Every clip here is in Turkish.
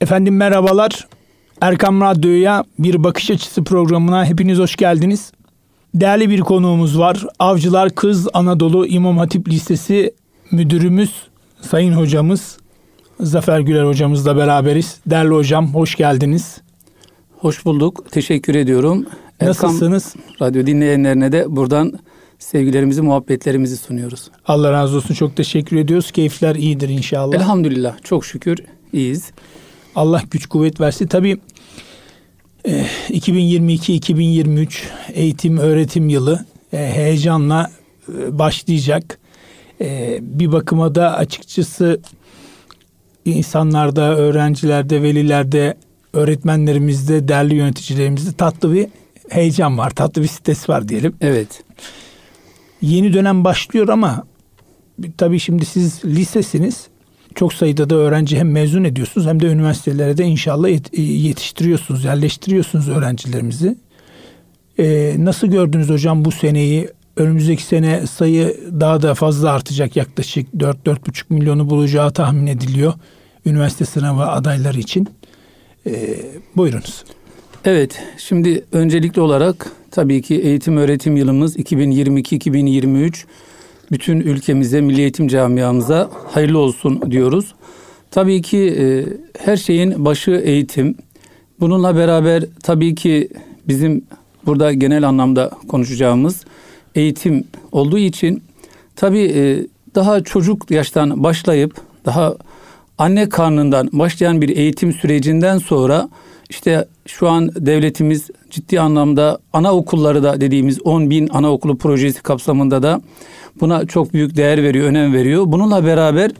Efendim merhabalar. Erkam Radyo'ya bir bakış açısı programına hepiniz hoş geldiniz. Değerli bir konuğumuz var. Avcılar Kız Anadolu İmam Hatip Lisesi müdürümüz, sayın hocamız Zafer Güler hocamızla beraberiz. Değerli hocam hoş geldiniz. Hoş bulduk. Teşekkür ediyorum. Nasılsınız? Erkam Radyo dinleyenlerine de buradan sevgilerimizi, muhabbetlerimizi sunuyoruz. Allah razı olsun. Çok teşekkür ediyoruz. Keyifler iyidir inşallah. Elhamdülillah. Çok şükür iyiyiz. Allah güç kuvvet versin. Tabii 2022-2023 eh, eğitim öğretim yılı eh, heyecanla eh, başlayacak. Bir bakıma da açıkçası insanlarda, öğrencilerde, velilerde, öğretmenlerimizde, değerli yöneticilerimizde tatlı bir heyecan var, tatlı bir stres var diyelim. Evet. Yeni dönem başlıyor ama tabii şimdi siz lisesiniz çok sayıda da öğrenci hem mezun ediyorsunuz hem de üniversitelere de inşallah e, yetiştiriyorsunuz, yerleştiriyorsunuz öğrencilerimizi. Ee, nasıl gördünüz hocam bu seneyi? Önümüzdeki sene sayı daha da fazla artacak yaklaşık 4-4,5 milyonu bulacağı tahmin ediliyor üniversite sınavı adayları için. Ee, buyurunuz. Evet, şimdi öncelikli olarak tabii ki eğitim öğretim yılımız 2022-2023 bütün ülkemize, milli eğitim camiamıza hayırlı olsun diyoruz. Tabii ki e, her şeyin başı eğitim. Bununla beraber tabii ki bizim burada genel anlamda konuşacağımız eğitim olduğu için tabii e, daha çocuk yaştan başlayıp daha anne karnından başlayan bir eğitim sürecinden sonra işte şu an devletimiz ciddi anlamda anaokulları da dediğimiz 10 bin anaokulu projesi kapsamında da Buna çok büyük değer veriyor, önem veriyor. Bununla beraber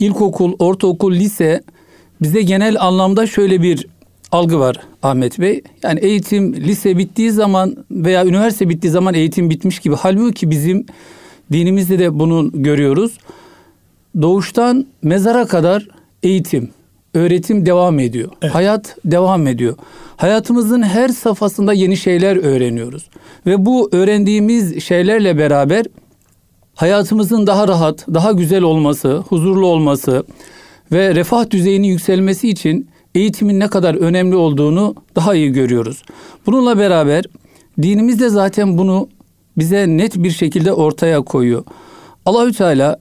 ilkokul, ortaokul, lise bize genel anlamda şöyle bir algı var Ahmet Bey. Yani eğitim lise bittiği zaman veya üniversite bittiği zaman eğitim bitmiş gibi. Halbuki bizim dinimizde de bunu görüyoruz. Doğuştan mezara kadar eğitim, öğretim devam ediyor. Evet. Hayat devam ediyor. Hayatımızın her safhasında yeni şeyler öğreniyoruz. Ve bu öğrendiğimiz şeylerle beraber hayatımızın daha rahat, daha güzel olması, huzurlu olması ve refah düzeyinin yükselmesi için eğitimin ne kadar önemli olduğunu daha iyi görüyoruz. Bununla beraber dinimiz de zaten bunu bize net bir şekilde ortaya koyuyor. Allahü Teala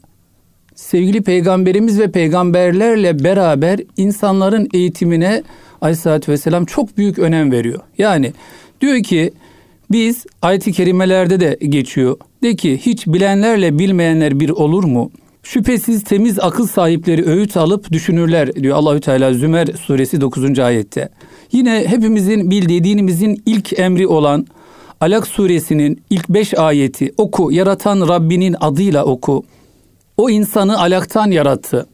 sevgili peygamberimiz ve peygamberlerle beraber insanların eğitimine aleyhissalatü vesselam çok büyük önem veriyor. Yani diyor ki biz ayet-i kerimelerde de geçiyor. De ki hiç bilenlerle bilmeyenler bir olur mu? Şüphesiz temiz akıl sahipleri öğüt alıp düşünürler diyor Allahü Teala Zümer suresi 9. ayette. Yine hepimizin bildiği dinimizin ilk emri olan Alak suresinin ilk beş ayeti oku yaratan Rabbinin adıyla oku. O insanı alaktan yarattı.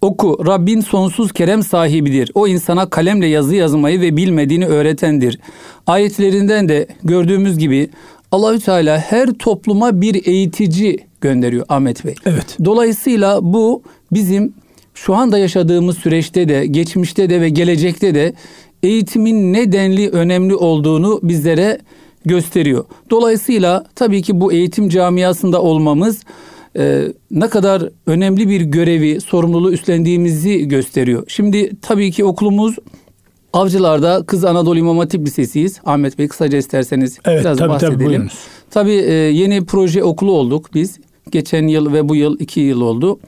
Oku, Rabbin sonsuz kerem sahibidir. O insana kalemle yazı yazmayı ve bilmediğini öğretendir. Ayetlerinden de gördüğümüz gibi Allahü Teala her topluma bir eğitici gönderiyor Ahmet Bey. Evet. Dolayısıyla bu bizim şu anda yaşadığımız süreçte de, geçmişte de ve gelecekte de eğitimin ne denli önemli olduğunu bizlere gösteriyor. Dolayısıyla tabii ki bu eğitim camiasında olmamız e, ne kadar önemli bir görevi, sorumluluğu üstlendiğimizi gösteriyor. Şimdi tabii ki okulumuz Avcılar'da Kız Anadolu İmam Hatip Lisesi'yiz. Ahmet Bey kısaca isterseniz evet, biraz tabii, bahsedelim. Tabii, tabii e, yeni proje okulu olduk biz. Geçen yıl ve bu yıl iki yıl oldu.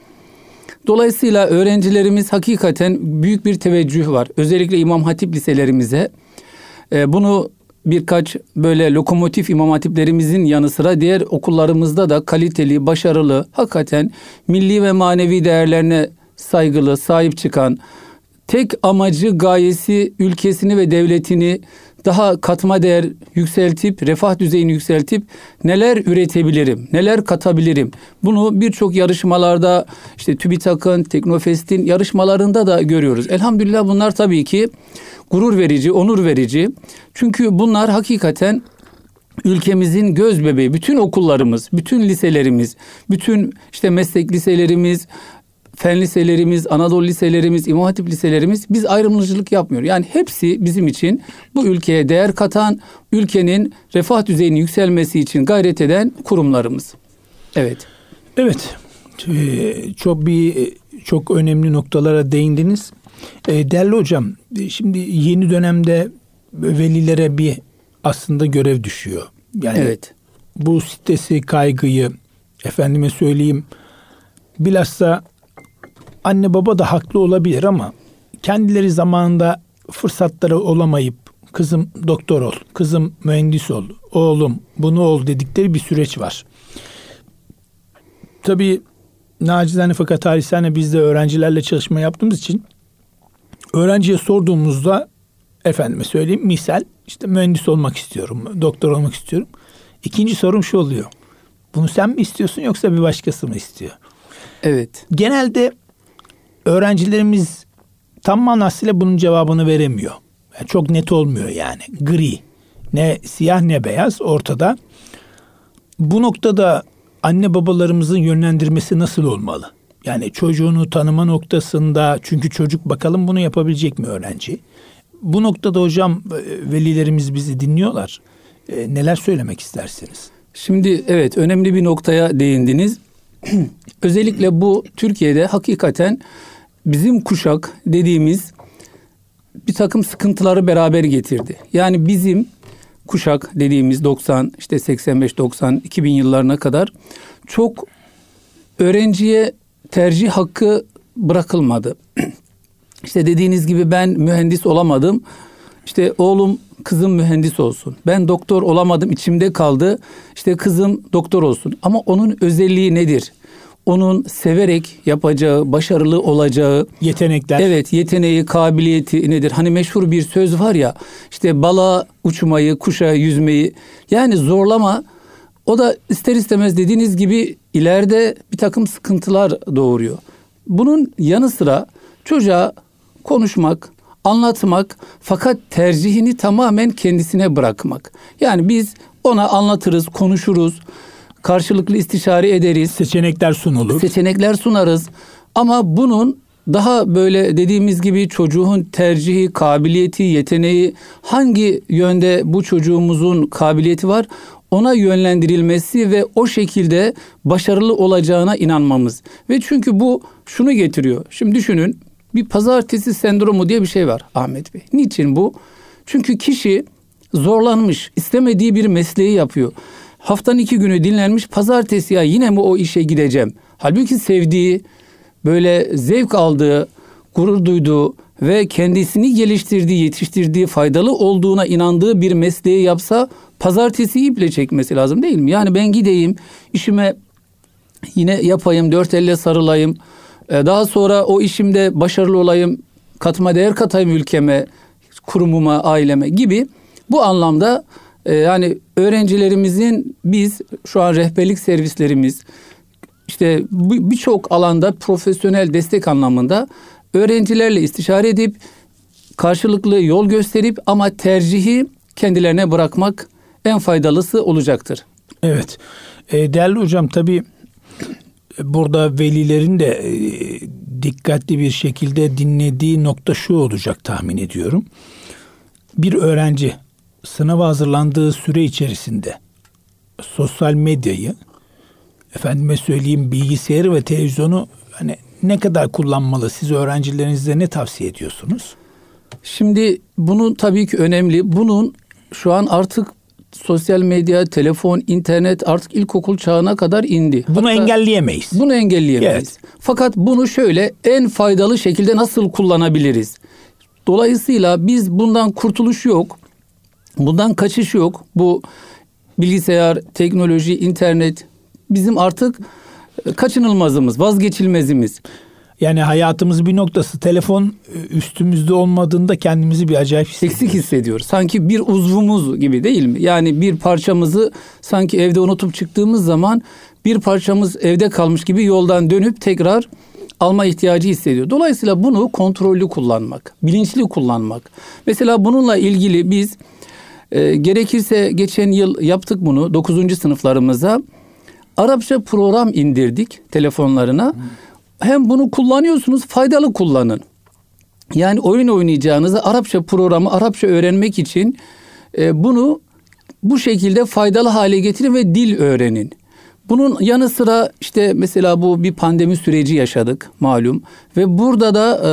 Dolayısıyla öğrencilerimiz hakikaten büyük bir teveccüh var. Özellikle İmam Hatip liselerimize. E, bunu birkaç böyle lokomotif imam hatiplerimizin yanı sıra diğer okullarımızda da kaliteli, başarılı, hakikaten milli ve manevi değerlerine saygılı, sahip çıkan, tek amacı, gayesi ülkesini ve devletini daha katma değer yükseltip, refah düzeyini yükseltip neler üretebilirim, neler katabilirim? Bunu birçok yarışmalarda işte TÜBİTAK'ın, Teknofest'in yarışmalarında da görüyoruz. Elhamdülillah bunlar tabii ki gurur verici, onur verici. Çünkü bunlar hakikaten ülkemizin göz bebeği. Bütün okullarımız, bütün liselerimiz, bütün işte meslek liselerimiz, fen liselerimiz, Anadolu liselerimiz, İmam Hatip liselerimiz biz ayrımcılık yapmıyor. Yani hepsi bizim için bu ülkeye değer katan, ülkenin refah düzeyinin yükselmesi için gayret eden kurumlarımız. Evet. Evet. Ee, çok bir çok önemli noktalara değindiniz. E, değerli hocam, şimdi yeni dönemde velilere bir aslında görev düşüyor. Yani evet. bu stresi, kaygıyı, efendime söyleyeyim, bilhassa anne baba da haklı olabilir ama kendileri zamanında fırsatları olamayıp kızım doktor ol, kızım mühendis ol, oğlum bunu ol dedikleri bir süreç var. Tabii nacizane fakat tarihsane biz de öğrencilerle çalışma yaptığımız için öğrenciye sorduğumuzda efendime söyleyeyim misal işte mühendis olmak istiyorum, doktor olmak istiyorum. İkinci sorum şu oluyor. Bunu sen mi istiyorsun yoksa bir başkası mı istiyor? Evet. Genelde öğrencilerimiz tam manasıyla bunun cevabını veremiyor. Yani çok net olmuyor yani. Gri. Ne siyah ne beyaz ortada. Bu noktada anne babalarımızın yönlendirmesi nasıl olmalı? Yani çocuğunu tanıma noktasında çünkü çocuk bakalım bunu yapabilecek mi öğrenci? Bu noktada hocam e, velilerimiz bizi dinliyorlar. E, neler söylemek istersiniz? Şimdi evet önemli bir noktaya değindiniz. Özellikle bu Türkiye'de hakikaten bizim kuşak dediğimiz bir takım sıkıntıları beraber getirdi. Yani bizim kuşak dediğimiz 90 işte 85 90 2000 yıllarına kadar çok öğrenciye tercih hakkı bırakılmadı. İşte dediğiniz gibi ben mühendis olamadım. İşte oğlum kızım mühendis olsun. Ben doktor olamadım içimde kaldı. İşte kızım doktor olsun. Ama onun özelliği nedir? Onun severek yapacağı, başarılı olacağı yetenekler. Evet, yeteneği, kabiliyeti nedir? Hani meşhur bir söz var ya. işte bala uçmayı, kuşa yüzmeyi. Yani zorlama o da ister istemez dediğiniz gibi ileride bir takım sıkıntılar doğuruyor. Bunun yanı sıra çocuğa konuşmak, anlatmak fakat tercihini tamamen kendisine bırakmak. Yani biz ona anlatırız, konuşuruz karşılıklı istişare ederiz. Seçenekler sunulur. Seçenekler sunarız. Ama bunun daha böyle dediğimiz gibi çocuğun tercihi, kabiliyeti, yeteneği hangi yönde bu çocuğumuzun kabiliyeti var ona yönlendirilmesi ve o şekilde başarılı olacağına inanmamız. Ve çünkü bu şunu getiriyor. Şimdi düşünün bir pazartesi sendromu diye bir şey var Ahmet Bey. Niçin bu? Çünkü kişi zorlanmış, istemediği bir mesleği yapıyor. Haftanın iki günü dinlenmiş. Pazartesi ya yine mi o işe gideceğim? Halbuki sevdiği, böyle zevk aldığı, gurur duyduğu ve kendisini geliştirdiği, yetiştirdiği, faydalı olduğuna inandığı bir mesleği yapsa pazartesi iple çekmesi lazım değil mi? Yani ben gideyim, işime yine yapayım, dört elle sarılayım. E, daha sonra o işimde başarılı olayım, katma değer katayım ülkeme, kurumuma, aileme gibi bu anlamda ee, yani öğrencilerimizin biz şu an rehberlik servislerimiz işte birçok alanda profesyonel destek anlamında öğrencilerle istişare edip karşılıklı yol gösterip ama tercihi kendilerine bırakmak en faydalısı olacaktır. Evet. E, değerli hocam tabii burada velilerin de e, dikkatli bir şekilde dinlediği nokta şu olacak tahmin ediyorum. Bir öğrenci sınava hazırlandığı süre içerisinde sosyal medyayı efendime söyleyeyim bilgisayarı ve televizyonu hani ne kadar kullanmalı? Siz öğrencilerinize ne tavsiye ediyorsunuz? Şimdi bunun tabii ki önemli. Bunun şu an artık sosyal medya, telefon, internet artık ilkokul çağına kadar indi. Bunu Hatta engelleyemeyiz. Bunu engelleyemeyiz. Evet. Fakat bunu şöyle en faydalı şekilde nasıl kullanabiliriz? Dolayısıyla biz bundan kurtuluş yok. Bundan kaçış yok. Bu bilgisayar, teknoloji, internet bizim artık e, kaçınılmazımız, vazgeçilmezimiz. Yani hayatımız bir noktası telefon e, üstümüzde olmadığında kendimizi bir acayip hissediyoruz. Eksik hissediyoruz. Sanki bir uzvumuz gibi değil mi? Yani bir parçamızı sanki evde unutup çıktığımız zaman bir parçamız evde kalmış gibi yoldan dönüp tekrar alma ihtiyacı hissediyor. Dolayısıyla bunu kontrollü kullanmak, bilinçli kullanmak. Mesela bununla ilgili biz e, gerekirse geçen yıl yaptık bunu 9. sınıflarımıza. Arapça program indirdik telefonlarına. Hem bunu kullanıyorsunuz faydalı kullanın. Yani oyun oynayacağınızı Arapça programı Arapça öğrenmek için e, bunu bu şekilde faydalı hale getirin ve dil öğrenin. Bunun yanı sıra işte mesela bu bir pandemi süreci yaşadık malum ve burada da e,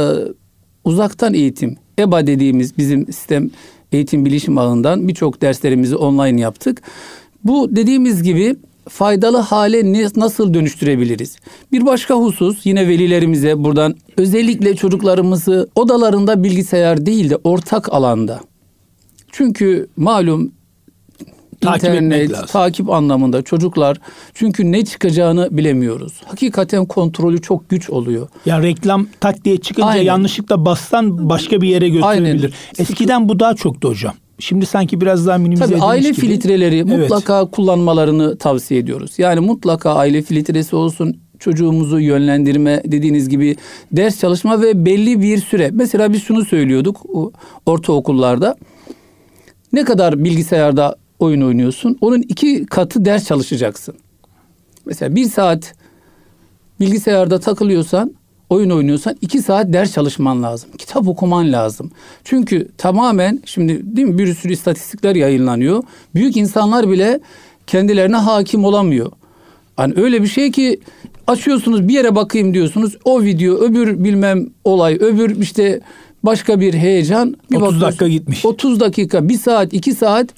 uzaktan eğitim, EBA dediğimiz bizim sistem eğitim bilişim ağından birçok derslerimizi online yaptık. Bu dediğimiz gibi faydalı hale nasıl dönüştürebiliriz? Bir başka husus yine velilerimize buradan özellikle çocuklarımızı odalarında bilgisayar değil de ortak alanda. Çünkü malum Takip internet, lazım. takip anlamında çocuklar çünkü ne çıkacağını bilemiyoruz. Hakikaten kontrolü çok güç oluyor. Ya reklam tak diye çıkınca Aynen. yanlışlıkla bassan başka bir yere götürebilir. Aynen. Eskiden bu daha çoktu hocam. Şimdi sanki biraz daha minimize Tabii aile gibi. filtreleri Evet. mutlaka kullanmalarını tavsiye ediyoruz. Yani mutlaka aile filtresi olsun çocuğumuzu yönlendirme dediğiniz gibi ders çalışma ve belli bir süre. Mesela biz şunu söylüyorduk ortaokullarda. Ne kadar bilgisayarda oyun oynuyorsun? Onun iki katı ders çalışacaksın. Mesela bir saat bilgisayarda takılıyorsan, oyun oynuyorsan iki saat ders çalışman lazım. Kitap okuman lazım. Çünkü tamamen şimdi değil mi bir sürü istatistikler yayınlanıyor. Büyük insanlar bile kendilerine hakim olamıyor. Hani öyle bir şey ki açıyorsunuz bir yere bakayım diyorsunuz. O video öbür bilmem olay öbür işte başka bir heyecan. Bir 30 bakıyorsun, dakika gitmiş. 30 dakika, bir saat, iki saat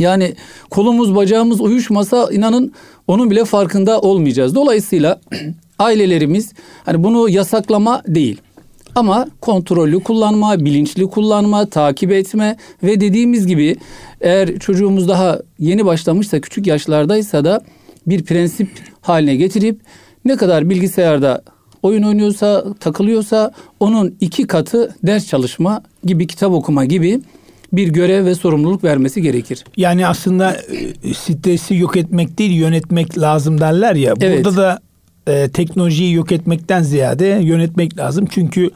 yani kolumuz bacağımız uyuşmasa inanın onun bile farkında olmayacağız. Dolayısıyla ailelerimiz hani bunu yasaklama değil. Ama kontrollü kullanma, bilinçli kullanma, takip etme ve dediğimiz gibi eğer çocuğumuz daha yeni başlamışsa, küçük yaşlardaysa da bir prensip haline getirip ne kadar bilgisayarda oyun oynuyorsa, takılıyorsa onun iki katı ders çalışma gibi, kitap okuma gibi bir görev ve sorumluluk vermesi gerekir. Yani aslında e, stresi yok etmek değil yönetmek lazım derler ya. Evet. Burada da e, teknolojiyi yok etmekten ziyade yönetmek lazım. Çünkü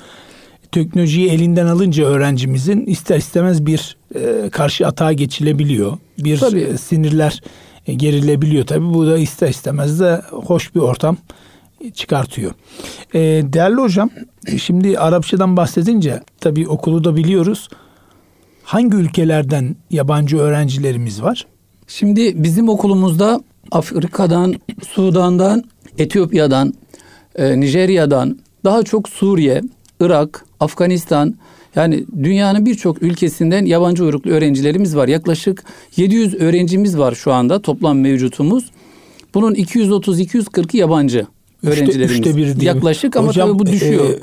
teknolojiyi elinden alınca öğrencimizin ister istemez bir e, karşı atağa geçilebiliyor. Bir Tabii. e, sinirler e, gerilebiliyor tabii. Bu da ister istemez de hoş bir ortam çıkartıyor. E, değerli hocam şimdi Arapçadan bahsedince tabii okulu da biliyoruz. Hangi ülkelerden yabancı öğrencilerimiz var? Şimdi bizim okulumuzda Afrika'dan, Sudan'dan, Etiyopya'dan, e, Nijerya'dan, daha çok Suriye, Irak, Afganistan yani dünyanın birçok ülkesinden yabancı uyruklu öğrencilerimiz var. Yaklaşık 700 öğrencimiz var şu anda toplam mevcutumuz. Bunun 230-240'ı yabancı Üçte- öğrencilerimiz. üçte biri diye. Yaklaşık ama Hocam, tabii bu düşüyor. e,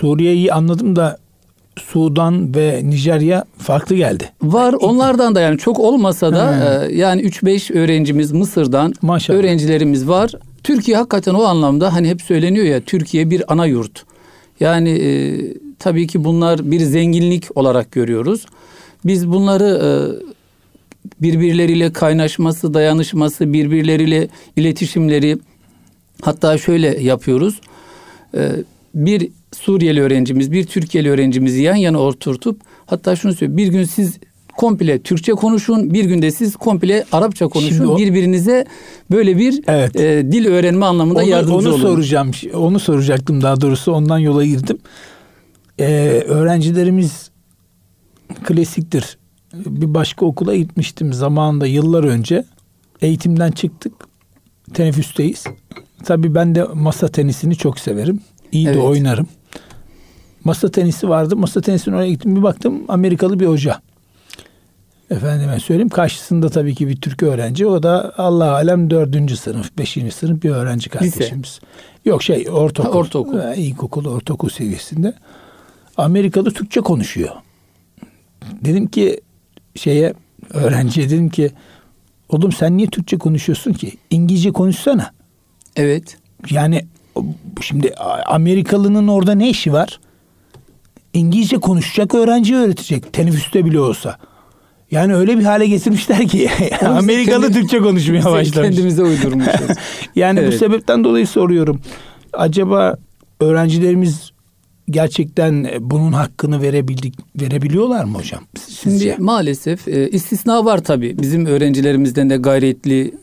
Suriye'yi anladım da Sudan ve Nijerya farklı geldi. Var onlardan da yani çok olmasa da He. yani 3-5 öğrencimiz Mısır'dan Maşallah. öğrencilerimiz var. Türkiye hakikaten o anlamda hani hep söyleniyor ya Türkiye bir ana yurt. Yani e, tabii ki bunlar bir zenginlik olarak görüyoruz. Biz bunları e, birbirleriyle kaynaşması, dayanışması, birbirleriyle iletişimleri hatta şöyle yapıyoruz. E, bir Suriyeli öğrencimiz, bir Türkiye'li öğrencimizi yan yana oturtup hatta şunu söylüyor. Bir gün siz komple Türkçe konuşun, bir günde siz komple Arapça konuşun. Şimdi o- Birbirinize böyle bir Evet. e, dil öğrenme anlamında Onu, yardımcı onu olun. soracağım. Onu soracaktım daha doğrusu. Ondan yola girdim. Ee, öğrencilerimiz klasiktir. Bir başka okula gitmiştim zamanında yıllar önce. Eğitimden çıktık. Teneffüsteyiz. Tabii ben de masa tenisini çok severim. İyi de Evet. oynarım. Masa tenisi vardı. Masa tenisine oraya gittim. Bir baktım Amerikalı bir hoca. Efendime söyleyeyim. Karşısında tabii ki bir Türk öğrenci. O da Allah alem dördüncü sınıf, beşinci sınıf bir öğrenci kardeşimiz. Yok şey ortaokul. Ha, ortaokul. Ha, İlkokul, ortaokul seviyesinde. Amerikalı Türkçe konuşuyor. Dedim ki şeye öğrenciye dedim ki oğlum sen niye Türkçe konuşuyorsun ki? İngilizce konuşsana. Evet. Yani şimdi Amerikalının orada ne işi var? İngilizce konuşacak öğrenci öğretecek. Teneffüste bile olsa. Yani öyle bir hale getirmişler ki Amerikalı kendi- Türkçe konuşmaya başlamış. Kendimize uydurmuşuz. Yani bu Evet. sebepten dolayı soruyorum. Acaba öğrencilerimiz gerçekten bunun hakkını verebildik verebiliyorlar mı hocam? Şimdi Sizce? maalesef e, istisna var tabii. Bizim öğrencilerimizden de gayretli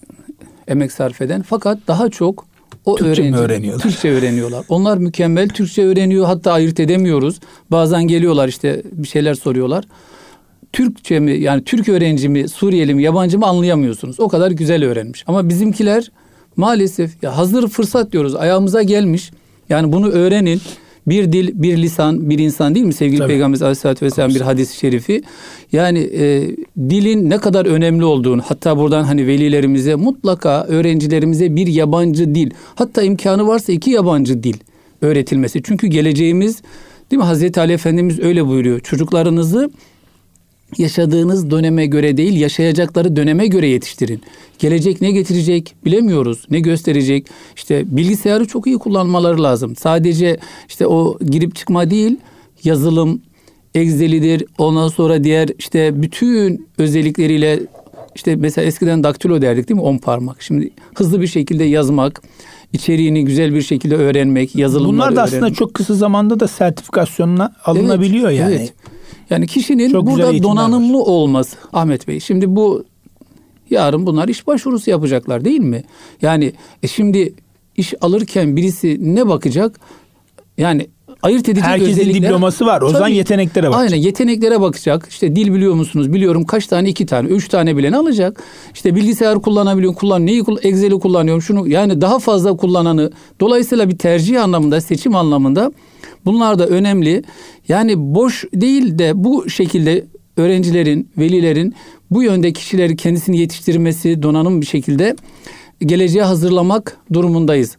emek sarf eden. Fakat daha çok o Türkçe mi öğrenci öğreniyorlar? Türkçe öğreniyorlar. Onlar mükemmel Türkçe öğreniyor. Hatta ayırt edemiyoruz. Bazen geliyorlar işte bir şeyler soruyorlar. Türkçe mi yani Türk öğrenci mi Suriyeli mi yabancı mı anlayamıyorsunuz. O kadar güzel öğrenmiş. Ama bizimkiler maalesef ya hazır fırsat diyoruz ayağımıza gelmiş. Yani bunu öğrenin. Bir dil, bir lisan, bir insan değil mi sevgili Tabii. Peygamberimiz Aleyhisselatü Vesselam bir hadis-i şerifi. Yani e, dilin ne kadar önemli olduğunu hatta buradan hani velilerimize mutlaka öğrencilerimize bir yabancı dil hatta imkanı varsa iki yabancı dil öğretilmesi. Çünkü geleceğimiz değil mi Hazreti Ali Efendimiz öyle buyuruyor. Çocuklarınızı yaşadığınız döneme göre değil, yaşayacakları döneme göre yetiştirin. Gelecek ne getirecek bilemiyoruz, ne gösterecek. İşte bilgisayarı çok iyi kullanmaları lazım. Sadece işte o girip çıkma değil, yazılım, Excel'idir, ondan sonra diğer işte bütün özellikleriyle işte mesela eskiden daktilo derdik değil mi? On parmak. Şimdi hızlı bir şekilde yazmak, içeriğini güzel bir şekilde öğrenmek, yazılımları Bunlar da aslında öğrenmek. çok kısa zamanda da sertifikasyonuna alınabiliyor evet, yani. Evet. Yani kişinin Çok burada donanımlı var. olması Ahmet Bey. Şimdi bu yarın bunlar iş başvurusu yapacaklar değil mi? Yani e şimdi iş alırken birisi ne bakacak? Yani ayırt edici Herkesin özellikler. diploması var. O zaman yeteneklere bakacak. Aynen yeteneklere bakacak. İşte dil biliyor musunuz? Biliyorum kaç tane? iki tane, üç tane bilen alacak. İşte bilgisayar kullanabiliyorum. Kullan neyi? Excel'i kullanıyorum. Şunu yani daha fazla kullananı. Dolayısıyla bir tercih anlamında, seçim anlamında Bunlar da önemli. Yani boş değil de bu şekilde öğrencilerin, velilerin bu yönde kişileri kendisini yetiştirmesi, donanım bir şekilde geleceğe hazırlamak durumundayız.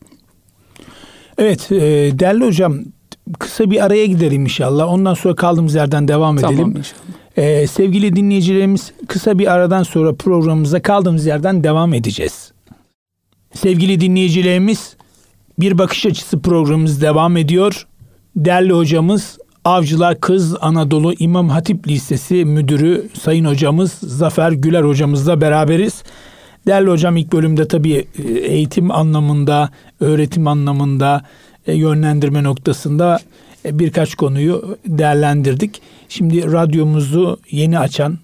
Evet, e, değerli hocam kısa bir araya gidelim inşallah. Ondan sonra kaldığımız yerden devam edelim. Tamam inşallah. Ee, sevgili dinleyicilerimiz kısa bir aradan sonra programımıza kaldığımız yerden devam edeceğiz. Sevgili dinleyicilerimiz bir bakış açısı programımız devam ediyor. Değerli hocamız Avcılar Kız Anadolu İmam Hatip Lisesi Müdürü Sayın Hocamız Zafer Güler Hocamızla beraberiz. Değerli hocam ilk bölümde tabii e, eğitim anlamında, öğretim anlamında, yönlendirme noktasında e, birkaç konuyu değerlendirdik. Şimdi radyomuzu yeni açan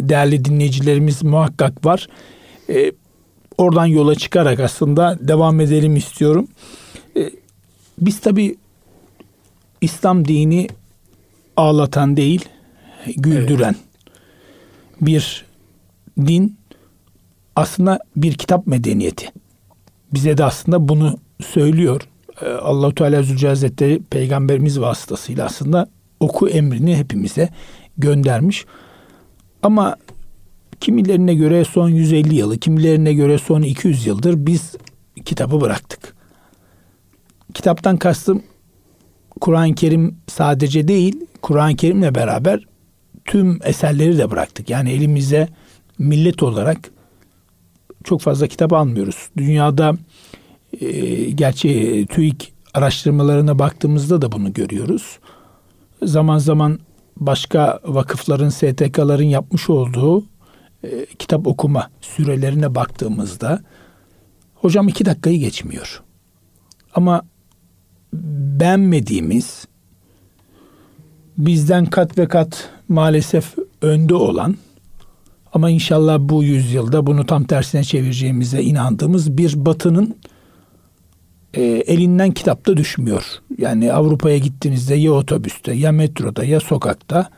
değerli dinleyicilerimiz muhakkak var. Oradan yola çıkarak aslında devam edelim istiyorum. Biz tabii İslam dini ağlatan değil, güldüren evet. bir din aslında bir kitap medeniyeti. Bize de aslında bunu söylüyor. Ee, Allahu Teala Hazretleri peygamberimiz vasıtasıyla aslında oku emrini hepimize göndermiş. Ama kimilerine göre son 150 yılı, kimilerine göre son 200 yıldır biz kitabı bıraktık. Kitaptan kastım Kur'an-ı Kerim sadece değil, Kur'an-ı Kerim'le beraber tüm eserleri de bıraktık. Yani elimize millet olarak çok fazla kitap almıyoruz. Dünyada e, gerçi TÜİK araştırmalarına baktığımızda da bunu görüyoruz. Zaman zaman başka vakıfların, STK'ların yapmış olduğu e, kitap okuma sürelerine baktığımızda hocam iki dakikayı geçmiyor. Ama beğenmediğimiz bizden kat ve kat maalesef önde olan ama inşallah bu yüzyılda bunu tam tersine çevireceğimize inandığımız bir batının e, elinden kitapta düşmüyor. Yani Avrupa'ya gittiğinizde ya otobüste ya metroda ya sokakta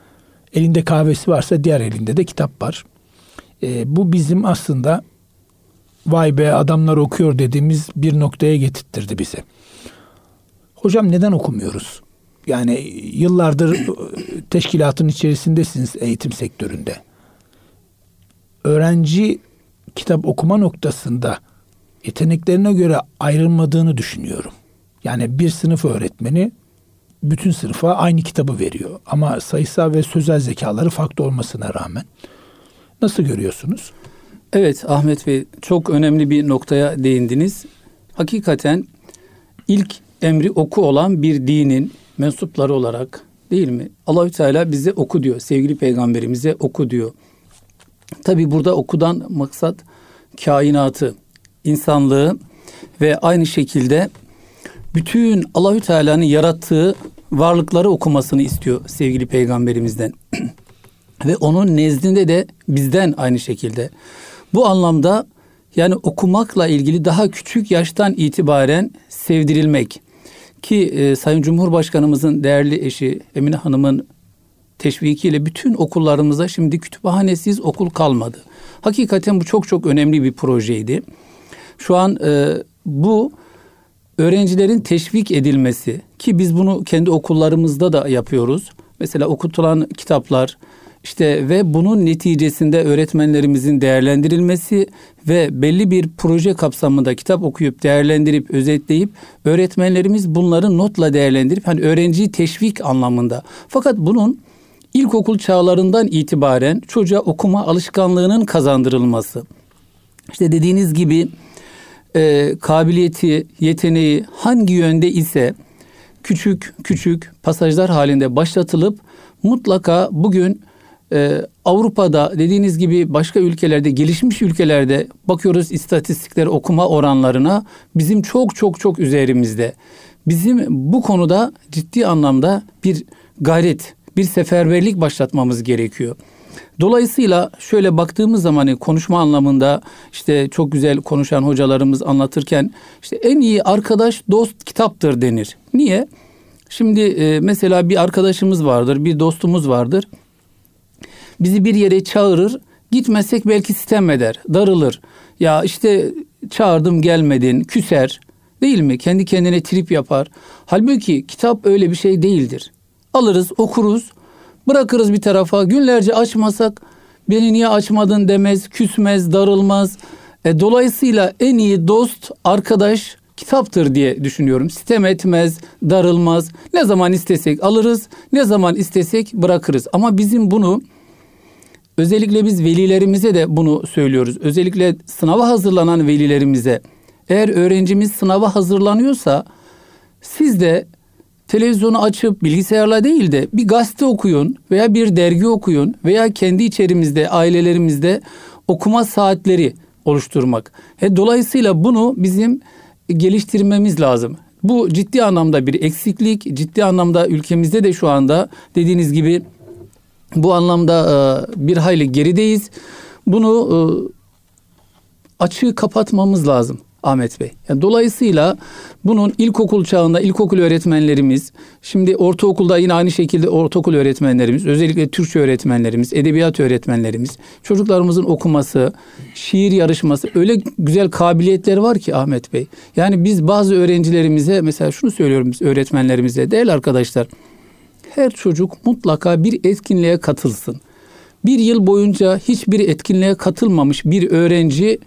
elinde kahvesi varsa diğer elinde de kitap var. E, bu bizim aslında vay be adamlar okuyor dediğimiz bir noktaya getirtirdi bize. Hocam neden okumuyoruz? Yani yıllardır teşkilatın içerisindesiniz eğitim sektöründe. Öğrenci kitap okuma noktasında yeteneklerine göre ayrılmadığını düşünüyorum. Yani bir sınıf öğretmeni bütün sınıfa aynı kitabı veriyor. Ama sayısal ve sözel zekaları farklı olmasına rağmen. Nasıl görüyorsunuz? Evet Ahmet Bey çok önemli bir noktaya değindiniz. Hakikaten ilk emri oku olan bir dinin mensupları olarak değil mi? Allahü Teala bize oku diyor. Sevgili peygamberimize oku diyor. Tabi burada okudan maksat kainatı, insanlığı ve aynı şekilde bütün Allahü Teala'nın yarattığı varlıkları okumasını istiyor sevgili peygamberimizden. ve onun nezdinde de bizden aynı şekilde. Bu anlamda yani okumakla ilgili daha küçük yaştan itibaren sevdirilmek, ki e, Sayın Cumhurbaşkanımızın değerli eşi Emine Hanım'ın teşvikiyle bütün okullarımızda şimdi kütüphanesiz okul kalmadı. Hakikaten bu çok çok önemli bir projeydi. Şu an e, bu öğrencilerin teşvik edilmesi ki biz bunu kendi okullarımızda da yapıyoruz. Mesela okutulan kitaplar işte ve bunun neticesinde öğretmenlerimizin değerlendirilmesi ve belli bir proje kapsamında kitap okuyup değerlendirip özetleyip öğretmenlerimiz bunları notla değerlendirip hani öğrenciyi teşvik anlamında. Fakat bunun ilkokul çağlarından itibaren çocuğa okuma alışkanlığının kazandırılması. İşte dediğiniz gibi e, kabiliyeti, yeteneği hangi yönde ise küçük küçük pasajlar halinde başlatılıp mutlaka bugün e, Avrupa'da dediğiniz gibi başka ülkelerde gelişmiş ülkelerde bakıyoruz istatistikler okuma oranlarına bizim çok çok çok üzerimizde. Bizim bu konuda ciddi anlamda bir gayret, bir seferberlik başlatmamız gerekiyor. Dolayısıyla şöyle baktığımız zaman hani konuşma anlamında işte çok güzel konuşan hocalarımız anlatırken işte en iyi arkadaş dost kitaptır denir. Niye? Şimdi e, mesela bir arkadaşımız vardır, bir dostumuz vardır. Bizi bir yere çağırır, gitmezsek belki sitem eder, darılır. Ya işte çağırdım gelmedin, küser. Değil mi? Kendi kendine trip yapar. Halbuki kitap öyle bir şey değildir. Alırız, okuruz, bırakırız bir tarafa. Günlerce açmasak beni niye açmadın demez, küsmez, darılmaz. E, dolayısıyla en iyi dost, arkadaş kitaptır diye düşünüyorum. Sitem etmez, darılmaz. Ne zaman istesek alırız, ne zaman istesek bırakırız. Ama bizim bunu özellikle biz velilerimize de bunu söylüyoruz. Özellikle sınava hazırlanan velilerimize eğer öğrencimiz sınava hazırlanıyorsa siz de televizyonu açıp bilgisayarla değil de bir gazete okuyun veya bir dergi okuyun veya kendi içerimizde ailelerimizde okuma saatleri oluşturmak. E, dolayısıyla bunu bizim geliştirmemiz lazım. Bu ciddi anlamda bir eksiklik, ciddi anlamda ülkemizde de şu anda dediğiniz gibi bu anlamda e, bir hayli gerideyiz. Bunu e, açığı kapatmamız lazım. Ahmet Bey. Yani dolayısıyla bunun ilkokul çağında ilkokul öğretmenlerimiz, şimdi ortaokulda yine aynı şekilde ortaokul öğretmenlerimiz, özellikle Türkçe öğretmenlerimiz, edebiyat öğretmenlerimiz, çocuklarımızın okuması, şiir yarışması öyle güzel kabiliyetleri var ki Ahmet Bey. Yani biz bazı öğrencilerimize mesela şunu söylüyorum biz öğretmenlerimize, değerli arkadaşlar, her çocuk mutlaka bir etkinliğe katılsın. Bir yıl boyunca hiçbir etkinliğe katılmamış bir öğrenci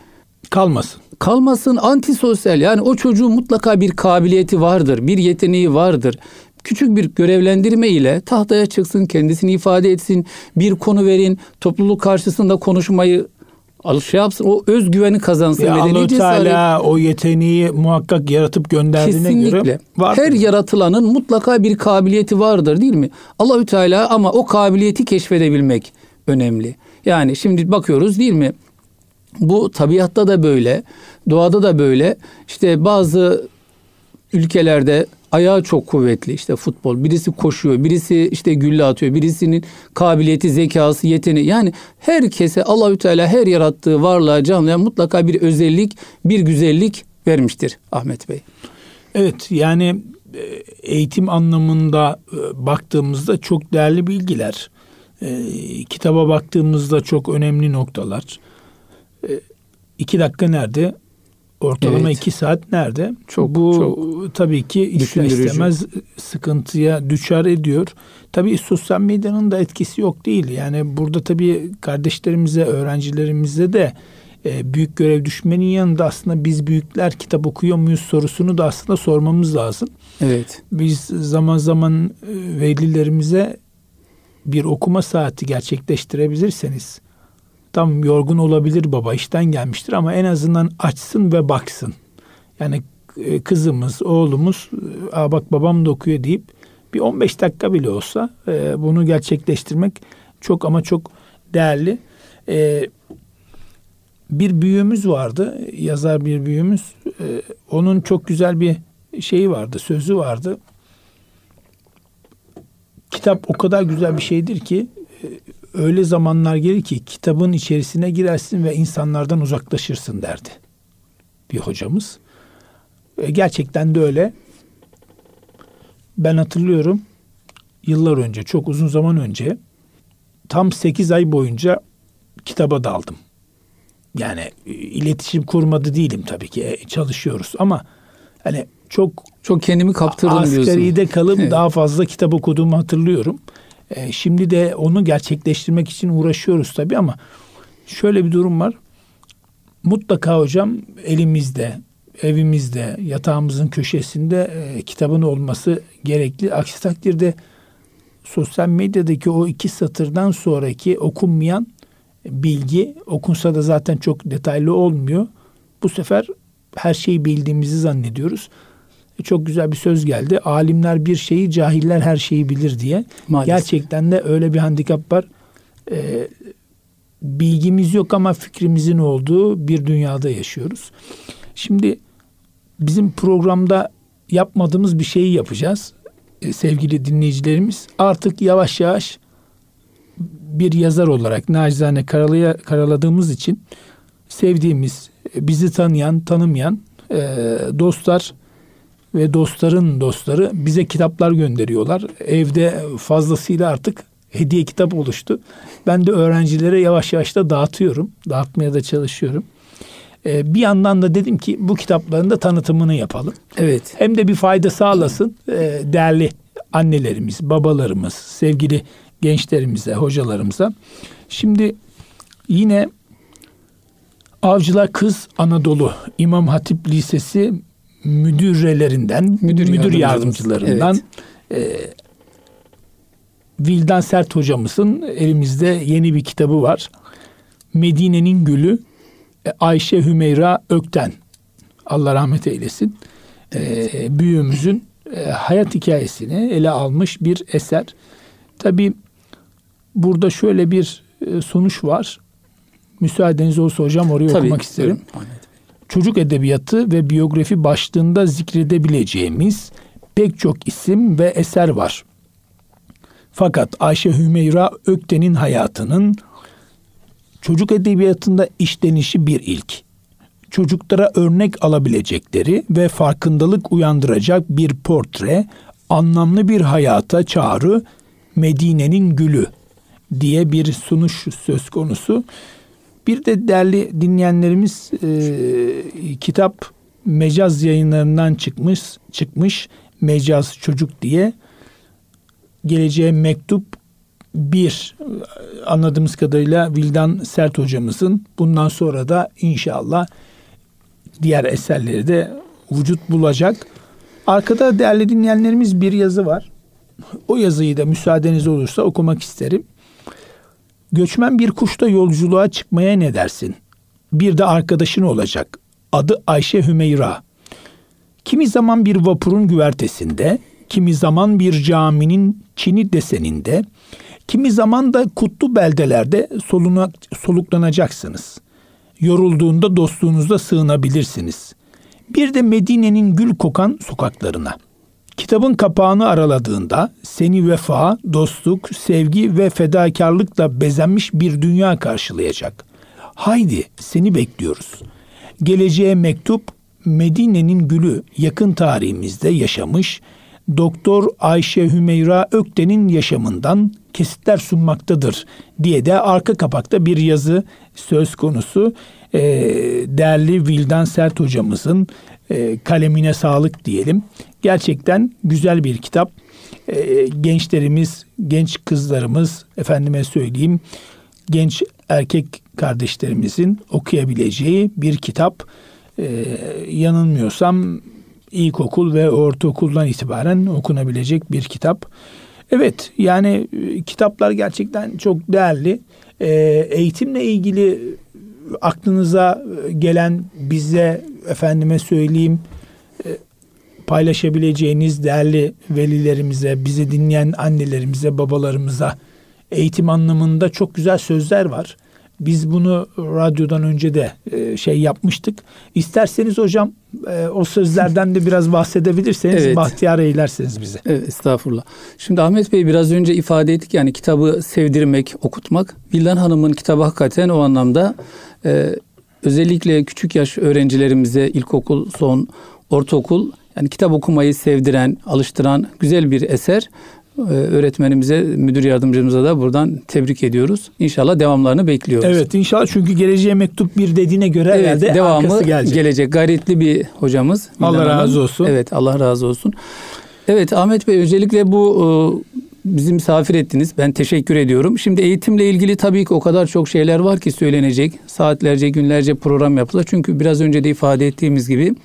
kalmasın kalmasın antisosyal yani o çocuğun mutlaka bir kabiliyeti vardır, bir yeteneği vardır. Küçük bir görevlendirme ile tahtaya çıksın, kendisini ifade etsin, bir konu verin, topluluk karşısında konuşmayı şey yapsın, o özgüveni kazansın. Ya Allah Teala o yeteneği muhakkak yaratıp gönderdiğine Kesinlikle. göre vardır. Her yaratılanın mutlaka bir kabiliyeti vardır değil mi? Allahü Teala ama o kabiliyeti keşfedebilmek önemli. Yani şimdi bakıyoruz değil mi? Bu tabiatta da böyle, doğada da böyle. İşte bazı ülkelerde ayağı çok kuvvetli işte futbol. Birisi koşuyor, birisi işte gülle atıyor, birisinin kabiliyeti, zekası, yeteneği. Yani herkese Allahü Teala her yarattığı varlığa, canlıya mutlaka bir özellik, bir güzellik vermiştir Ahmet Bey. Evet yani e, eğitim anlamında e, baktığımızda çok değerli bilgiler. E, kitaba baktığımızda çok önemli noktalar. E, iki dakika nerede? Ortalama evet. iki saat nerede? Çok, Bu çok tabii ki ister istemez sıkıntıya düşer ediyor. Tabii sosyal medyanın da etkisi yok değil. Yani burada tabii kardeşlerimize, öğrencilerimize de e, büyük görev düşmenin yanında aslında biz büyükler kitap okuyor muyuz sorusunu da aslında sormamız lazım. Evet. Biz zaman zaman e, velilerimize bir okuma saati gerçekleştirebilirseniz tam yorgun olabilir baba işten gelmiştir ama en azından açsın ve baksın. Yani e, kızımız, oğlumuz Aa bak babam da okuyor deyip bir 15 dakika bile olsa e, bunu gerçekleştirmek çok ama çok değerli. E, bir büyüğümüz vardı, yazar bir büyüğümüz. onun çok güzel bir şeyi vardı, sözü vardı. Kitap o kadar güzel bir şeydir ki öyle zamanlar gelir ki kitabın içerisine girersin ve insanlardan uzaklaşırsın derdi bir hocamız. E, gerçekten de öyle. Ben hatırlıyorum yıllar önce, çok uzun zaman önce tam 8 ay boyunca kitaba daldım. Yani e, iletişim kurmadı değilim tabii ki. E, çalışıyoruz ama hani çok çok kendimi kaptırdım diyorsun. Askeride kalıp evet. daha fazla kitap okuduğumu hatırlıyorum. E, şimdi de onu gerçekleştirmek için uğraşıyoruz tabii ama şöyle bir durum var. Mutlaka hocam elimizde, evimizde, yatağımızın köşesinde e, kitabın olması gerekli. Aksi takdirde sosyal medyadaki o iki satırdan sonraki okunmayan bilgi okunsa da zaten çok detaylı olmuyor. Bu sefer her şeyi bildiğimizi zannediyoruz. E, çok güzel bir söz geldi. Alimler bir şeyi, cahiller her şeyi bilir diye. Maalesef. Gerçekten de öyle bir handikap var. Ee, bilgimiz yok ama fikrimizin olduğu bir dünyada yaşıyoruz. Şimdi bizim programda yapmadığımız bir şeyi yapacağız. Ee, sevgili dinleyicilerimiz artık yavaş yavaş bir yazar olarak nacizane karalaya, karaladığımız için sevdiğimiz, bizi tanıyan, tanımayan e, dostlar ve dostların dostları bize kitaplar gönderiyorlar. Evde fazlasıyla artık hediye kitap oluştu. Ben de öğrencilere yavaş yavaş da dağıtıyorum. Dağıtmaya da çalışıyorum. Ee, bir yandan da dedim ki bu kitapların da tanıtımını yapalım. Evet. Hem de bir fayda sağlasın ee, değerli annelerimiz, babalarımız, sevgili gençlerimize, hocalarımıza. Şimdi yine Avcılar Kız Anadolu İmam Hatip Lisesi müdürelerinden, müdür, müdür yardımcılarından evet. e, Vildan Sert hocamızın elimizde yeni bir kitabı var. Medine'nin Gülü e, Ayşe Hümeyra Ökten. Allah rahmet eylesin. E, büyüğümüzün e, hayat hikayesini ele almış bir eser. Tabi burada şöyle bir e, sonuç var. Müsaadeniz olsa hocam orayı Tabii, okumak isterim. Buyurun çocuk edebiyatı ve biyografi başlığında zikredebileceğimiz pek çok isim ve eser var. Fakat Ayşe Hümeyra Ökten'in hayatının çocuk edebiyatında işlenişi bir ilk. Çocuklara örnek alabilecekleri ve farkındalık uyandıracak bir portre, anlamlı bir hayata çağrı Medine'nin gülü diye bir sunuş söz konusu. Bir de değerli dinleyenlerimiz e, kitap mecaz yayınlarından çıkmış çıkmış mecaz çocuk diye geleceğe mektup bir anladığımız kadarıyla Vildan Sert hocamızın bundan sonra da inşallah diğer eserleri de vücut bulacak. Arkada değerli dinleyenlerimiz bir yazı var. O yazıyı da müsaadeniz olursa okumak isterim. Göçmen bir kuşta yolculuğa çıkmaya ne dersin? Bir de arkadaşın olacak. Adı Ayşe Hümeyra. Kimi zaman bir vapurun güvertesinde, kimi zaman bir caminin çini deseninde, kimi zaman da kutlu beldelerde soluna, soluklanacaksınız. Yorulduğunda dostluğunuzda sığınabilirsiniz. Bir de Medine'nin gül kokan sokaklarına.'' Kitabın kapağını araladığında seni vefa, dostluk, sevgi ve fedakarlıkla bezenmiş bir dünya karşılayacak. Haydi seni bekliyoruz. Geleceğe mektup Medine'nin gülü yakın tarihimizde yaşamış Doktor Ayşe Hümeyra Ökten'in yaşamından kesitler sunmaktadır diye de arka kapakta bir yazı söz konusu. Ee, değerli Vildan Sert hocamızın e, kalemine sağlık diyelim. Gerçekten güzel bir kitap. E, gençlerimiz, genç kızlarımız, efendime söyleyeyim, genç erkek kardeşlerimizin okuyabileceği bir kitap. E, yanılmıyorsam ilkokul ve ortaokuldan itibaren okunabilecek bir kitap. Evet yani kitaplar gerçekten çok değerli. eğitimle ilgili aklınıza gelen bize efendime söyleyeyim e, paylaşabileceğiniz değerli velilerimize, bizi dinleyen annelerimize, babalarımıza eğitim anlamında çok güzel sözler var. Biz bunu radyodan önce de e, şey yapmıştık. İsterseniz hocam e, o sözlerden de biraz bahsedebilirseniz evet. bahtiyar eylersiniz bize. Evet estağfurullah. Şimdi Ahmet Bey biraz önce ifade ettik yani kitabı sevdirmek, okutmak. Vildan Hanım'ın kitabı hakikaten o anlamda e, özellikle küçük yaş öğrencilerimize ilkokul, son, ortaokul yani kitap okumayı sevdiren, alıştıran güzel bir eser. Ee, öğretmenimize, müdür yardımcımıza da buradan tebrik ediyoruz. İnşallah devamlarını bekliyoruz. Evet inşallah çünkü geleceğe mektup bir dediğine göre evet, herhalde devamı arkası gelecek. gelecek. Gayretli bir hocamız. Allah Milan Hanım. razı olsun. Evet Allah razı olsun. Evet Ahmet Bey özellikle bu e, bizi misafir ettiniz. Ben teşekkür ediyorum. Şimdi eğitimle ilgili tabii ki o kadar çok şeyler var ki söylenecek. Saatlerce, günlerce program yapılır. Çünkü biraz önce de ifade ettiğimiz gibi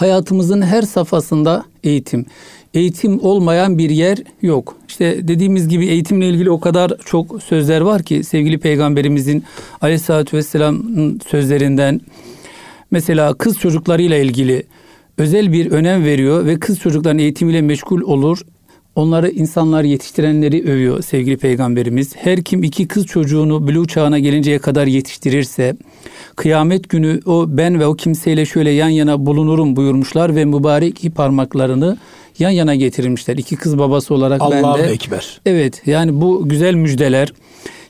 hayatımızın her safhasında eğitim. Eğitim olmayan bir yer yok. İşte dediğimiz gibi eğitimle ilgili o kadar çok sözler var ki sevgili peygamberimizin aleyhissalatü vesselam'ın sözlerinden mesela kız çocuklarıyla ilgili özel bir önem veriyor ve kız çocukların eğitimiyle meşgul olur. Onları insanlar yetiştirenleri övüyor sevgili peygamberimiz. Her kim iki kız çocuğunu buluğ çağına gelinceye kadar yetiştirirse kıyamet günü o ben ve o kimseyle şöyle yan yana bulunurum buyurmuşlar ve mübarek iki parmaklarını yan yana getirmişler. İki kız babası olarak ben Allahu de. Ekber. Evet yani bu güzel müjdeler.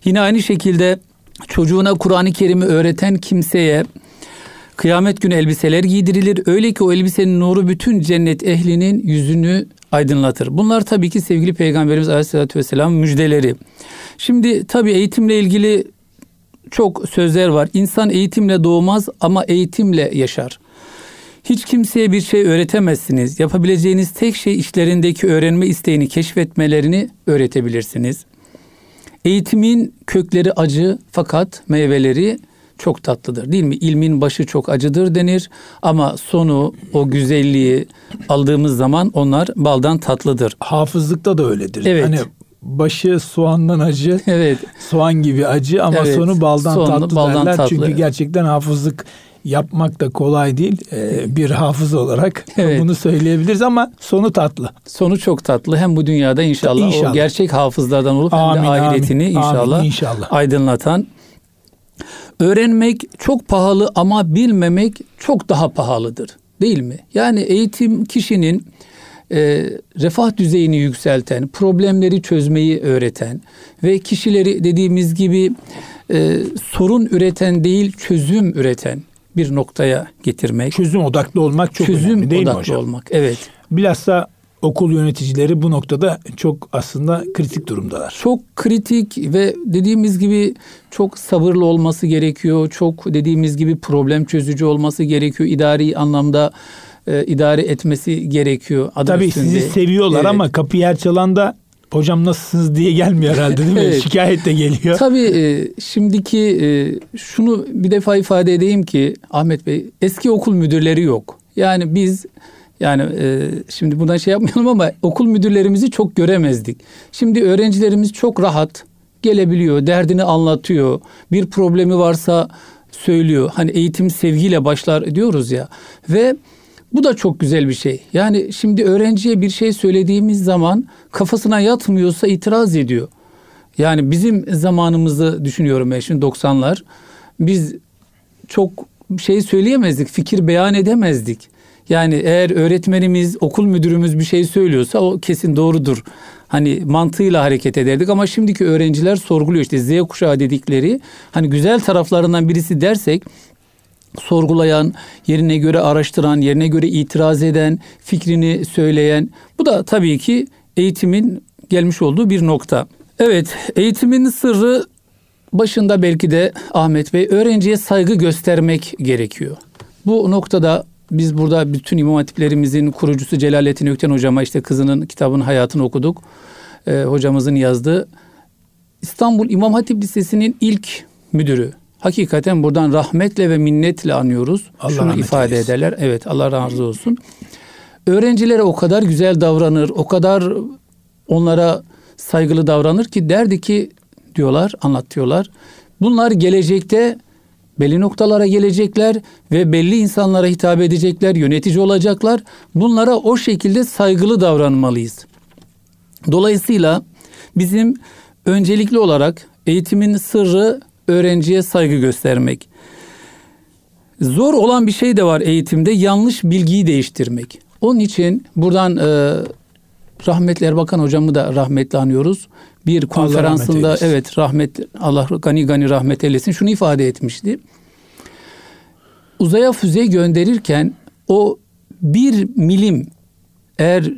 Yine aynı şekilde çocuğuna Kur'an-ı Kerim'i öğreten kimseye kıyamet günü elbiseler giydirilir. Öyle ki o elbisenin nuru bütün cennet ehlinin yüzünü aydınlatır. Bunlar tabii ki sevgili Peygamberimiz Aleyhisselatü Vesselam müjdeleri. Şimdi tabii eğitimle ilgili çok sözler var. İnsan eğitimle doğmaz ama eğitimle yaşar. Hiç kimseye bir şey öğretemezsiniz. Yapabileceğiniz tek şey işlerindeki öğrenme isteğini keşfetmelerini öğretebilirsiniz. Eğitimin kökleri acı fakat meyveleri çok tatlıdır değil mi? İlmin başı çok acıdır denir ama sonu o güzelliği aldığımız zaman onlar baldan tatlıdır. Hafızlıkta da öyledir. Evet. Hani başı soğandan acı, Evet. soğan gibi acı ama Evet, sonu baldan sonu tatlı baldan derler. tatlı. Çünkü gerçekten hafızlık yapmak da kolay değil. Ee, bir hafız olarak Evet. bunu söyleyebiliriz ama sonu tatlı. Sonu çok tatlı. Hem bu dünyada inşallah, İnşallah. o gerçek hafızlardan olup hem Amin, de ahiretini amin, inşallah, amin, inşallah. aydınlatan. Öğrenmek çok pahalı ama bilmemek çok daha pahalıdır. Değil mi? Yani eğitim kişinin e, refah düzeyini yükselten, problemleri çözmeyi öğreten ve kişileri dediğimiz gibi e, sorun üreten değil çözüm üreten bir noktaya getirmek. Çözüm odaklı olmak çok çözüm önemli değil mi odaklı hocam? olmak. Evet. Bilhassa okul yöneticileri bu noktada çok aslında kritik durumdalar. çok kritik ve dediğimiz gibi çok sabırlı olması gerekiyor. Çok dediğimiz gibi problem çözücü olması gerekiyor. İdari anlamda e, idare etmesi gerekiyor. Adı Tabii üstünde. sizi seviyorlar Evet. ama kapıyı her çalan da hocam nasılsınız diye gelmiyor herhalde değil mi? Evet. Şikayet de geliyor. Tabii e, şimdiki e, şunu bir defa ifade edeyim ki Ahmet Bey eski okul müdürleri yok. Yani biz yani e, şimdi buradan şey yapmayalım ama okul müdürlerimizi çok göremezdik. Şimdi öğrencilerimiz çok rahat gelebiliyor, derdini anlatıyor. Bir problemi varsa söylüyor. Hani eğitim sevgiyle başlar diyoruz ya. Ve bu da çok güzel bir şey. Yani şimdi öğrenciye bir şey söylediğimiz zaman kafasına yatmıyorsa itiraz ediyor. Yani bizim zamanımızı düşünüyorum ben şimdi 90'lar. Biz çok şey söyleyemezdik, fikir beyan edemezdik. Yani eğer öğretmenimiz, okul müdürümüz bir şey söylüyorsa o kesin doğrudur. Hani mantığıyla hareket ederdik ama şimdiki öğrenciler sorguluyor işte Z kuşağı dedikleri hani güzel taraflarından birisi dersek sorgulayan, yerine göre araştıran, yerine göre itiraz eden, fikrini söyleyen. Bu da tabii ki eğitimin gelmiş olduğu bir nokta. Evet, eğitimin sırrı başında belki de Ahmet Bey öğrenciye saygı göstermek gerekiyor. Bu noktada biz burada bütün imam hatiplerimizin kurucusu Celalettin Ökten hocama işte kızının kitabının hayatını okuduk. Ee, hocamızın yazdığı İstanbul İmam Hatip Lisesi'nin ilk müdürü. Hakikaten buradan rahmetle ve minnetle anıyoruz. Allah Şunu ifade eylesin. ederler. Evet Allah razı olsun. Öğrencilere o kadar güzel davranır, o kadar onlara saygılı davranır ki derdi ki diyorlar, anlatıyorlar. Bunlar gelecekte belli noktalara gelecekler ve belli insanlara hitap edecekler, yönetici olacaklar. Bunlara o şekilde saygılı davranmalıyız. Dolayısıyla bizim öncelikli olarak eğitimin sırrı öğrenciye saygı göstermek. Zor olan bir şey de var eğitimde yanlış bilgiyi değiştirmek. Onun için buradan e, rahmetli Erbakan hocamı da rahmetli anıyoruz. Bir konferansında evet rahmet Allah gani gani rahmet eylesin şunu ifade etmişti. Uzaya füze gönderirken o bir milim eğer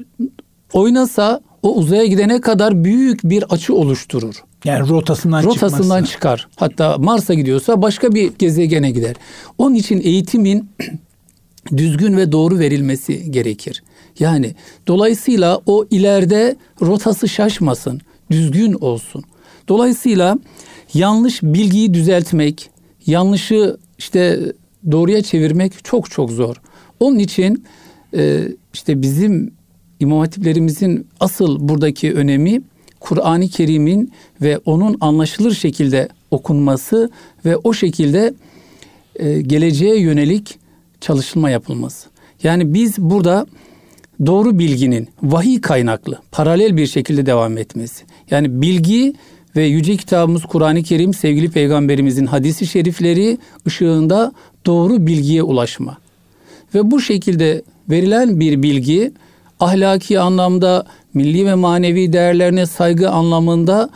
oynasa o uzaya gidene kadar büyük bir açı oluşturur. Yani rotasından, rotasından çıkar. Hatta Mars'a gidiyorsa başka bir gezegene gider. Onun için eğitimin düzgün ve doğru verilmesi gerekir. Yani dolayısıyla o ileride rotası şaşmasın, düzgün olsun. Dolayısıyla yanlış bilgiyi düzeltmek, yanlışı işte doğruya çevirmek çok çok zor. Onun için e, işte bizim imam hatiplerimizin asıl buradaki önemi Kur'an-ı Kerim'in ve onun anlaşılır şekilde okunması ve o şekilde e, geleceğe yönelik çalışılma yapılması. Yani biz burada doğru bilginin vahiy kaynaklı, paralel bir şekilde devam etmesi. Yani bilgi ve yüce kitabımız Kur'an-ı Kerim sevgili peygamberimizin hadisi şerifleri ışığında doğru bilgiye ulaşma. Ve bu şekilde verilen bir bilgi ahlaki anlamda, milli ve manevi değerlerine saygı anlamında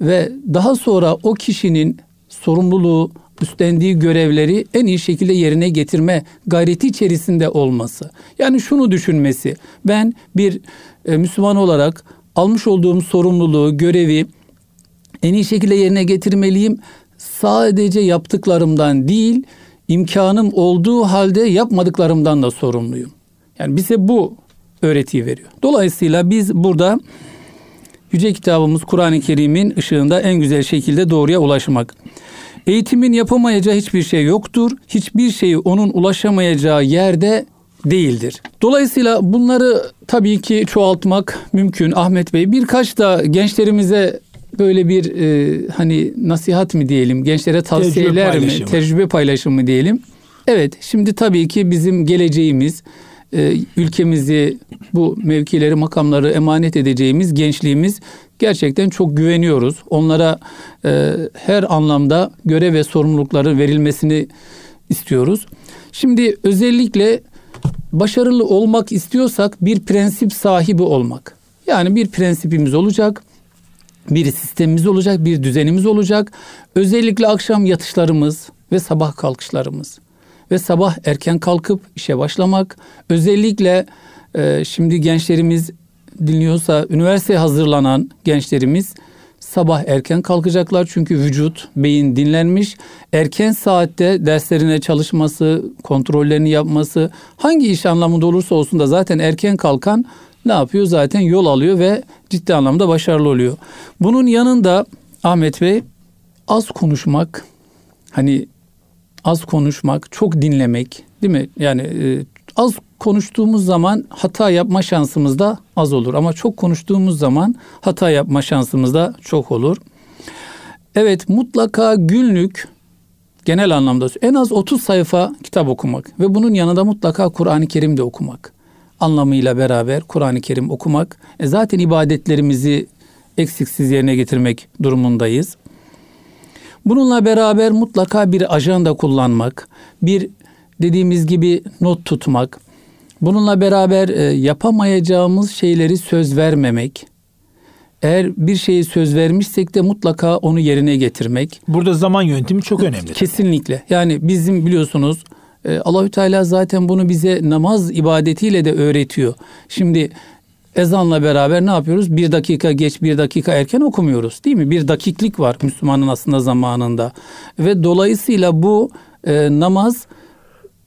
ve daha sonra o kişinin sorumluluğu, üstlendiği görevleri en iyi şekilde yerine getirme gayreti içerisinde olması. Yani şunu düşünmesi. Ben bir e, Müslüman olarak almış olduğum sorumluluğu, görevi en iyi şekilde yerine getirmeliyim. Sadece yaptıklarımdan değil, imkanım olduğu halde yapmadıklarımdan da sorumluyum. Yani bize bu öğretiyi veriyor. Dolayısıyla biz burada Yüce kitabımız Kur'an-ı Kerim'in ışığında en güzel şekilde doğruya ulaşmak. Eğitimin yapamayacağı hiçbir şey yoktur. Hiçbir şeyi onun ulaşamayacağı yerde değildir. Dolayısıyla bunları tabii ki çoğaltmak mümkün Ahmet Bey. Birkaç da gençlerimize böyle bir e, hani nasihat mi diyelim, gençlere tavsiyeler tecrübe mi, tecrübe paylaşımı diyelim. Evet, şimdi tabii ki bizim geleceğimiz, e, ülkemizi bu mevkileri, makamları emanet edeceğimiz gençliğimiz gerçekten çok güveniyoruz. Onlara e, her anlamda görev ve sorumlulukları verilmesini istiyoruz. Şimdi özellikle başarılı olmak istiyorsak bir prensip sahibi olmak. Yani bir prensipimiz olacak, bir sistemimiz olacak, bir düzenimiz olacak. Özellikle akşam yatışlarımız ve sabah kalkışlarımız ve sabah erken kalkıp işe başlamak. Özellikle e, şimdi gençlerimiz dinliyorsa üniversite hazırlanan gençlerimiz sabah erken kalkacaklar çünkü vücut, beyin dinlenmiş. Erken saatte derslerine çalışması, kontrollerini yapması, hangi iş anlamında olursa olsun da zaten erken kalkan ne yapıyor? Zaten yol alıyor ve ciddi anlamda başarılı oluyor. Bunun yanında Ahmet Bey az konuşmak, hani az konuşmak, çok dinlemek değil mi? Yani e, az konuştuğumuz zaman hata yapma şansımız da az olur. Ama çok konuştuğumuz zaman hata yapma şansımız da çok olur. Evet mutlaka günlük genel anlamda en az 30 sayfa kitap okumak ve bunun yanında mutlaka Kur'an-ı Kerim de okumak. Anlamıyla beraber Kur'an-ı Kerim okumak. E zaten ibadetlerimizi eksiksiz yerine getirmek durumundayız. Bununla beraber mutlaka bir ajanda kullanmak, bir dediğimiz gibi not tutmak, bununla beraber e, yapamayacağımız şeyleri söz vermemek, eğer bir şeyi söz vermişsek de mutlaka onu yerine getirmek. Burada zaman yönetimi çok önemli. Kesinlikle. Yani bizim biliyorsunuz e, Allahü Teala zaten bunu bize namaz ibadetiyle de öğretiyor. Şimdi ezanla beraber ne yapıyoruz? Bir dakika geç, bir dakika erken okumuyoruz değil mi? Bir dakiklik var Müslümanın aslında zamanında. Ve dolayısıyla bu e, namaz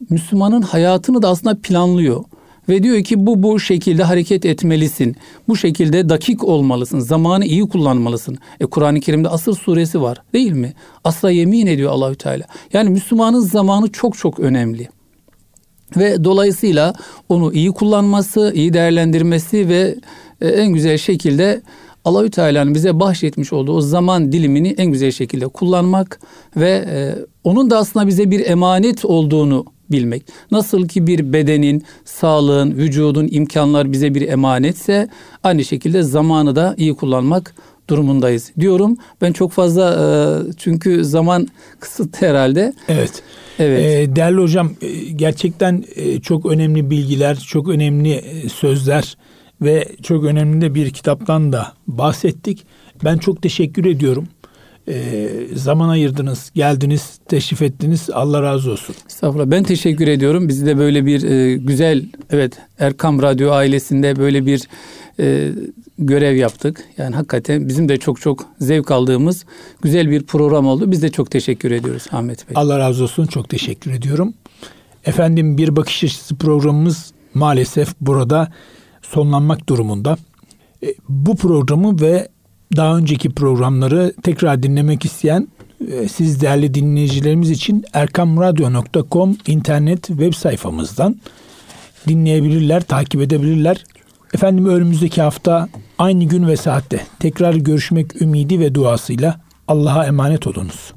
Müslümanın hayatını da aslında planlıyor. Ve diyor ki bu bu şekilde hareket etmelisin. Bu şekilde dakik olmalısın. Zamanı iyi kullanmalısın. E Kur'an-ı Kerim'de asır suresi var değil mi? Asla yemin ediyor Allahü Teala. Yani Müslümanın zamanı çok çok önemli. Ve dolayısıyla onu iyi kullanması, iyi değerlendirmesi ve e, en güzel şekilde Allahü Teala'nın bize bahşetmiş olduğu o zaman dilimini en güzel şekilde kullanmak ve e, onun da aslında bize bir emanet olduğunu bilmek. Nasıl ki bir bedenin, sağlığın, vücudun imkanlar bize bir emanetse aynı şekilde zamanı da iyi kullanmak durumundayız diyorum. Ben çok fazla e, çünkü zaman kısıtlı herhalde. Evet. Evet. E, değerli hocam e, gerçekten e, çok önemli bilgiler, çok önemli sözler ve çok önemli de bir kitaptan da bahsettik. Ben çok teşekkür ediyorum. E, zaman ayırdınız, geldiniz, teşrif ettiniz. Allah razı olsun. Estağfurullah. Ben teşekkür ediyorum. Bizi de böyle bir e, güzel, evet Erkam Radyo ailesinde böyle bir e, görev yaptık. Yani hakikaten bizim de çok çok zevk aldığımız güzel bir program oldu. Biz de çok teşekkür ediyoruz Ahmet Bey. Allah razı olsun. Çok teşekkür ediyorum. Efendim bir bakış açısı programımız maalesef burada sonlanmak durumunda. E, bu programı ve daha önceki programları tekrar dinlemek isteyen e, siz değerli dinleyicilerimiz için erkamradyo.com internet web sayfamızdan dinleyebilirler, takip edebilirler. Efendim önümüzdeki hafta aynı gün ve saatte tekrar görüşmek ümidi ve duasıyla Allah'a emanet olunuz.